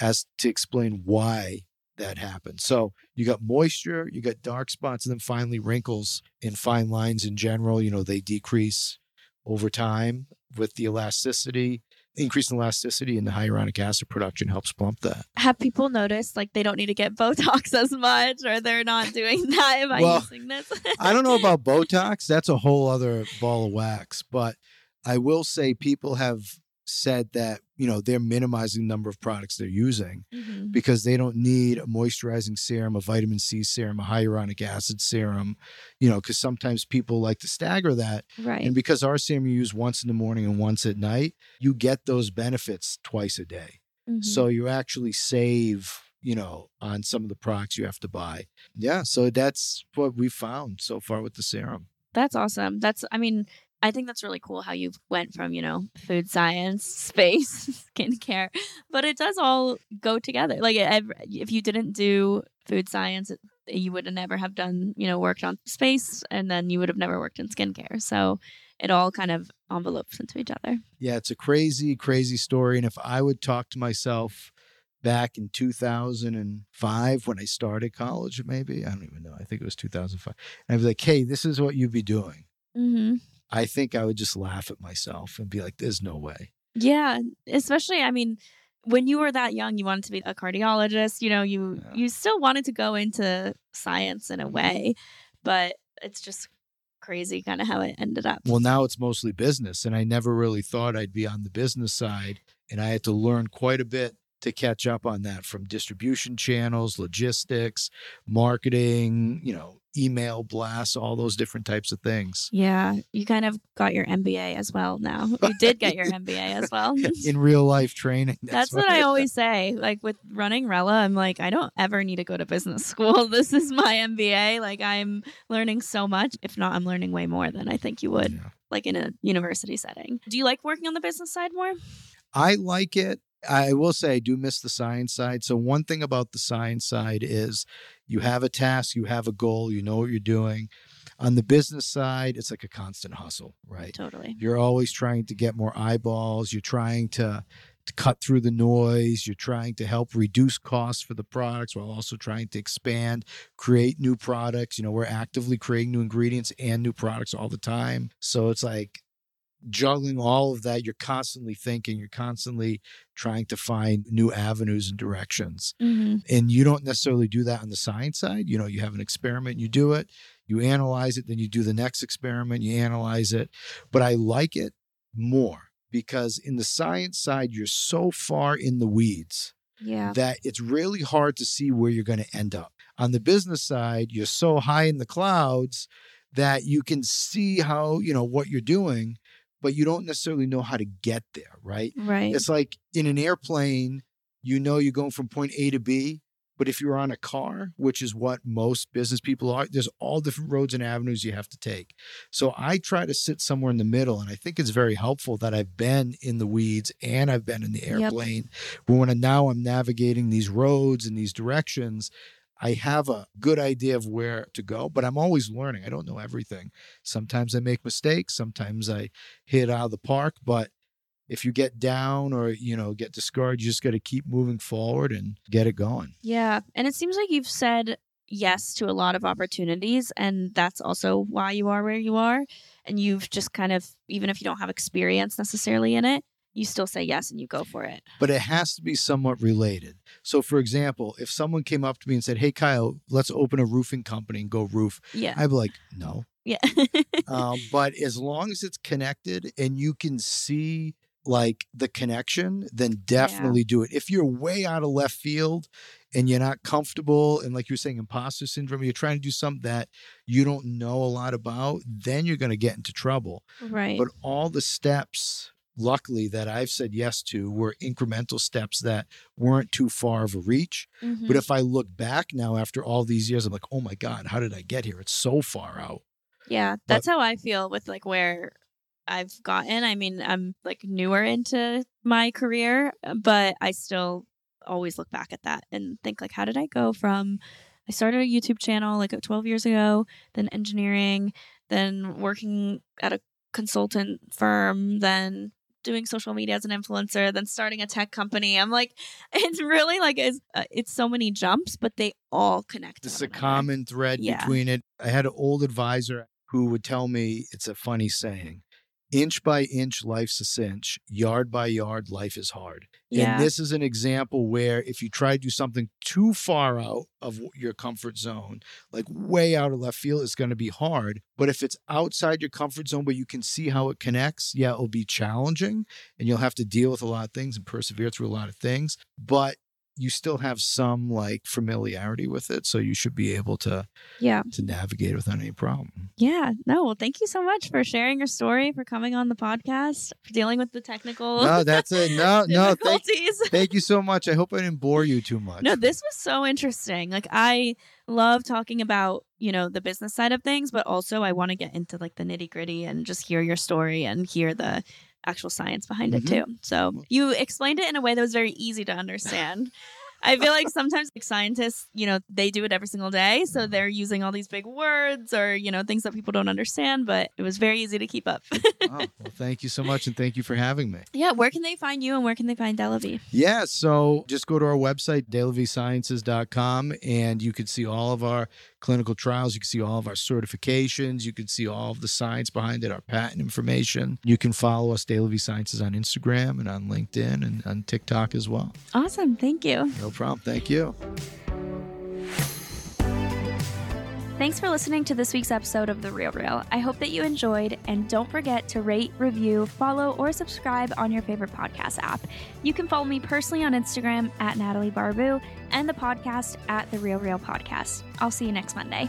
B: as to explain why that happened. So you got moisture, you got dark spots, and then finally wrinkles and fine lines in general. You know, they decrease over time with the elasticity increasing elasticity in the hyaluronic acid production helps plump that.
C: Have people noticed like they don't need to get Botox as much or they're not doing [laughs] that by
B: Well,
C: using this?
B: I don't know about [laughs] Botox. That's a whole other ball of wax. But I will say people have said that, you know, they're minimizing the number of products they're using
C: Mhm.
B: because they don't need a moisturizing serum, a vitamin C serum, a hyaluronic acid serum, you know, because sometimes people like to stagger that.
C: Right.
B: And because our serum you use once in the morning and once at night, you get those benefits twice a day.
C: Mhm.
B: So you actually save, you know, on some of the products you have to buy. Yeah. So that's what we found so far with the serum.
C: That's awesome. That's I mean, I think that's really cool how you went from, you know, food science, [laughs] space, skincare, but it does all go together. Like if you didn't do food science, you would have never have done, you know, worked on space and then you would have never worked in skincare. So it all kind of envelopes into each other.
B: Yeah, it's a crazy, crazy story. And if I would talk to myself back in 2005 when I started college, maybe, I don't even know. I think it was 2005. And I'd be like, hey, this is what you'd be doing.
C: Mm-hmm.
B: I think I would just laugh at myself and be like, there's no way.
C: Yeah, especially I mean, when you were that young, you wanted to be a cardiologist. You know, you
B: Yeah.
C: you still wanted to go into science in a way, but it's just crazy kind of how it ended up.
B: Well, now it's mostly business. And I never really thought I'd be on the business side. And I had to learn quite a bit to catch up on that from distribution channels, logistics, marketing, you know, email blasts, all those different types of things.
C: yeah, you kind of got your MBA as well now. You did get your [laughs] MBA as well. [laughs]
B: In real life training.
C: That's what I always say. Like with running Rella, I'm like, I don't ever need to go to business school. [laughs] This is my MBA. Like I'm learning so much. If not, I'm learning way more than I think you would,
B: Yeah.
C: like in a university setting. Do you like working on the business side more?
B: I like it. I will say I do miss the science side. So one thing about the science side is you have a task, you have a goal, you know what you're doing. On the business side, it's like a constant hustle, right?
C: Totally.
B: You're always trying to get more eyeballs. You're trying to, to cut through the noise. You're trying to help reduce costs for the products while also trying to expand, create new products. You know, we're actively creating new ingredients and new products all the time. So it's like juggling all of that. You're constantly thinking, you're constantly trying to find new avenues and directions
C: hmm
B: and you don't necessarily do that on the science side you know you have an experiment you do it you analyze it then you do the next experiment you analyze it but i like it more because in the science side you're so far in the weeds
C: Yeah.
B: that it's really hard to see where you're going to end up on the business side you're so high in the clouds that you can see how you know what you're doing but you don't necessarily know how to get there right
C: Right.
B: it's like in an airplane, you know you're going from point A to B. But if you're on a car, which is what most business people are, there's all different roads and avenues you have to take. So I try to sit somewhere in the middle. And I think it's very helpful that I've been in the weeds and I've been in the
C: Yep.
B: airplane. But when I, now I'm navigating these roads and these directions, I have a good idea of where to go, but I'm always learning. I don't know everything. Sometimes I make mistakes. Sometimes I hit out of the park. But if you get down or, you know, get discouraged, you just got to keep moving forward and get it going.
C: yeah. And it seems like you've said yes to a lot of opportunities. And that's also why you are where you are. And you've just kind of, even if you don't have experience necessarily in it, you still say yes and you go for it.
B: But it has to be somewhat related. So, for example, if someone came up to me and said, Hey, Kyle, let's open a roofing company and go roof,
C: Yeah.
B: I'd be like, No.
C: yeah.
B: um, [laughs] but as long as it's connected and you can see like the connection, then definitely do it. If you're way out of left field and you're not comfortable and like you're saying imposter syndrome, you're trying to do something that you don't know a lot about, then you're going to get into trouble.
C: right.
B: But all the steps, luckily, that I've said yes to were incremental steps that weren't too far of a reach.
C: Mhm.
B: But if I look back now after all these years, I'm like, oh my God, how did I get here? It's so far out.
C: Yeah, that's how I feel with like where I've gotten. I mean, I'm like newer into my career, uh, but I still always look back at that and think like, how did I go from? I started a YouTube channel like uh, 12 years ago, then engineering, then working at a consultant firm, then doing social media as an influencer, then starting a tech company. I'm like, [laughs] it's really like it's uh, it's so many jumps, but they all connect.
B: It's a
C: another.
B: common thread
C: Yeah.
B: between it. I had an old advisor who would tell me it's a funny saying inch by inch, life's a cinch. Yard by yard, life is hard.
C: Yeah.
B: And this is an example where if you try to do something too far out of your comfort zone, like way out of left field, it's going to be hard. But if it's outside your comfort zone, but you can see how it connects, yeah, it'll be challenging and you'll have to deal with a lot of things and persevere through a lot of things. But you still have some like familiarity with it. So you should be able to
C: yeah.
B: to navigate without any problem.
C: Yeah. No, well, thank you so much for sharing your story, for coming on the podcast, for dealing with the technical
B: No, that's it. No, [laughs] no, thank,
C: difficulties. [laughs]
B: thank you so much. I hope I didn't bore you too much.
C: No, this was so interesting. Like I love talking about, you know, the business side of things, but also I want to get into like the nitty gritty and just hear your story and hear the actual science behind it
B: Mhm.
C: too. So you explained it in a way that was very easy to understand. I feel like sometimes like scientists, you know, they do it every single day. So they're using all these big words or, you know, things that people don't understand, but it was very easy to keep up.
B: oh, [laughs] well, thank you so much, and thank you for having me.
C: yeah. Where can they find you and where can they find Delavie?
B: Yeah, so just go to our website, delaviesciences.com, and you can see all of our clinical trials. You can see all of our certifications. You can see all of the science behind it, our patent information. You can follow us, Delavie Sciences, on Instagram and on LinkedIn and on TikTok as well.
C: Awesome. Thank you.
B: No problem. Thank you.
D: Thanks for listening to this week's episode of The Real Reel. I hope that you enjoyed, and don't forget to rate, review, follow, or subscribe on your favorite podcast app. You can follow me personally on Instagram at Natalie Barbu and the podcast at The Real Reel Podcast. I'll see you next Monday.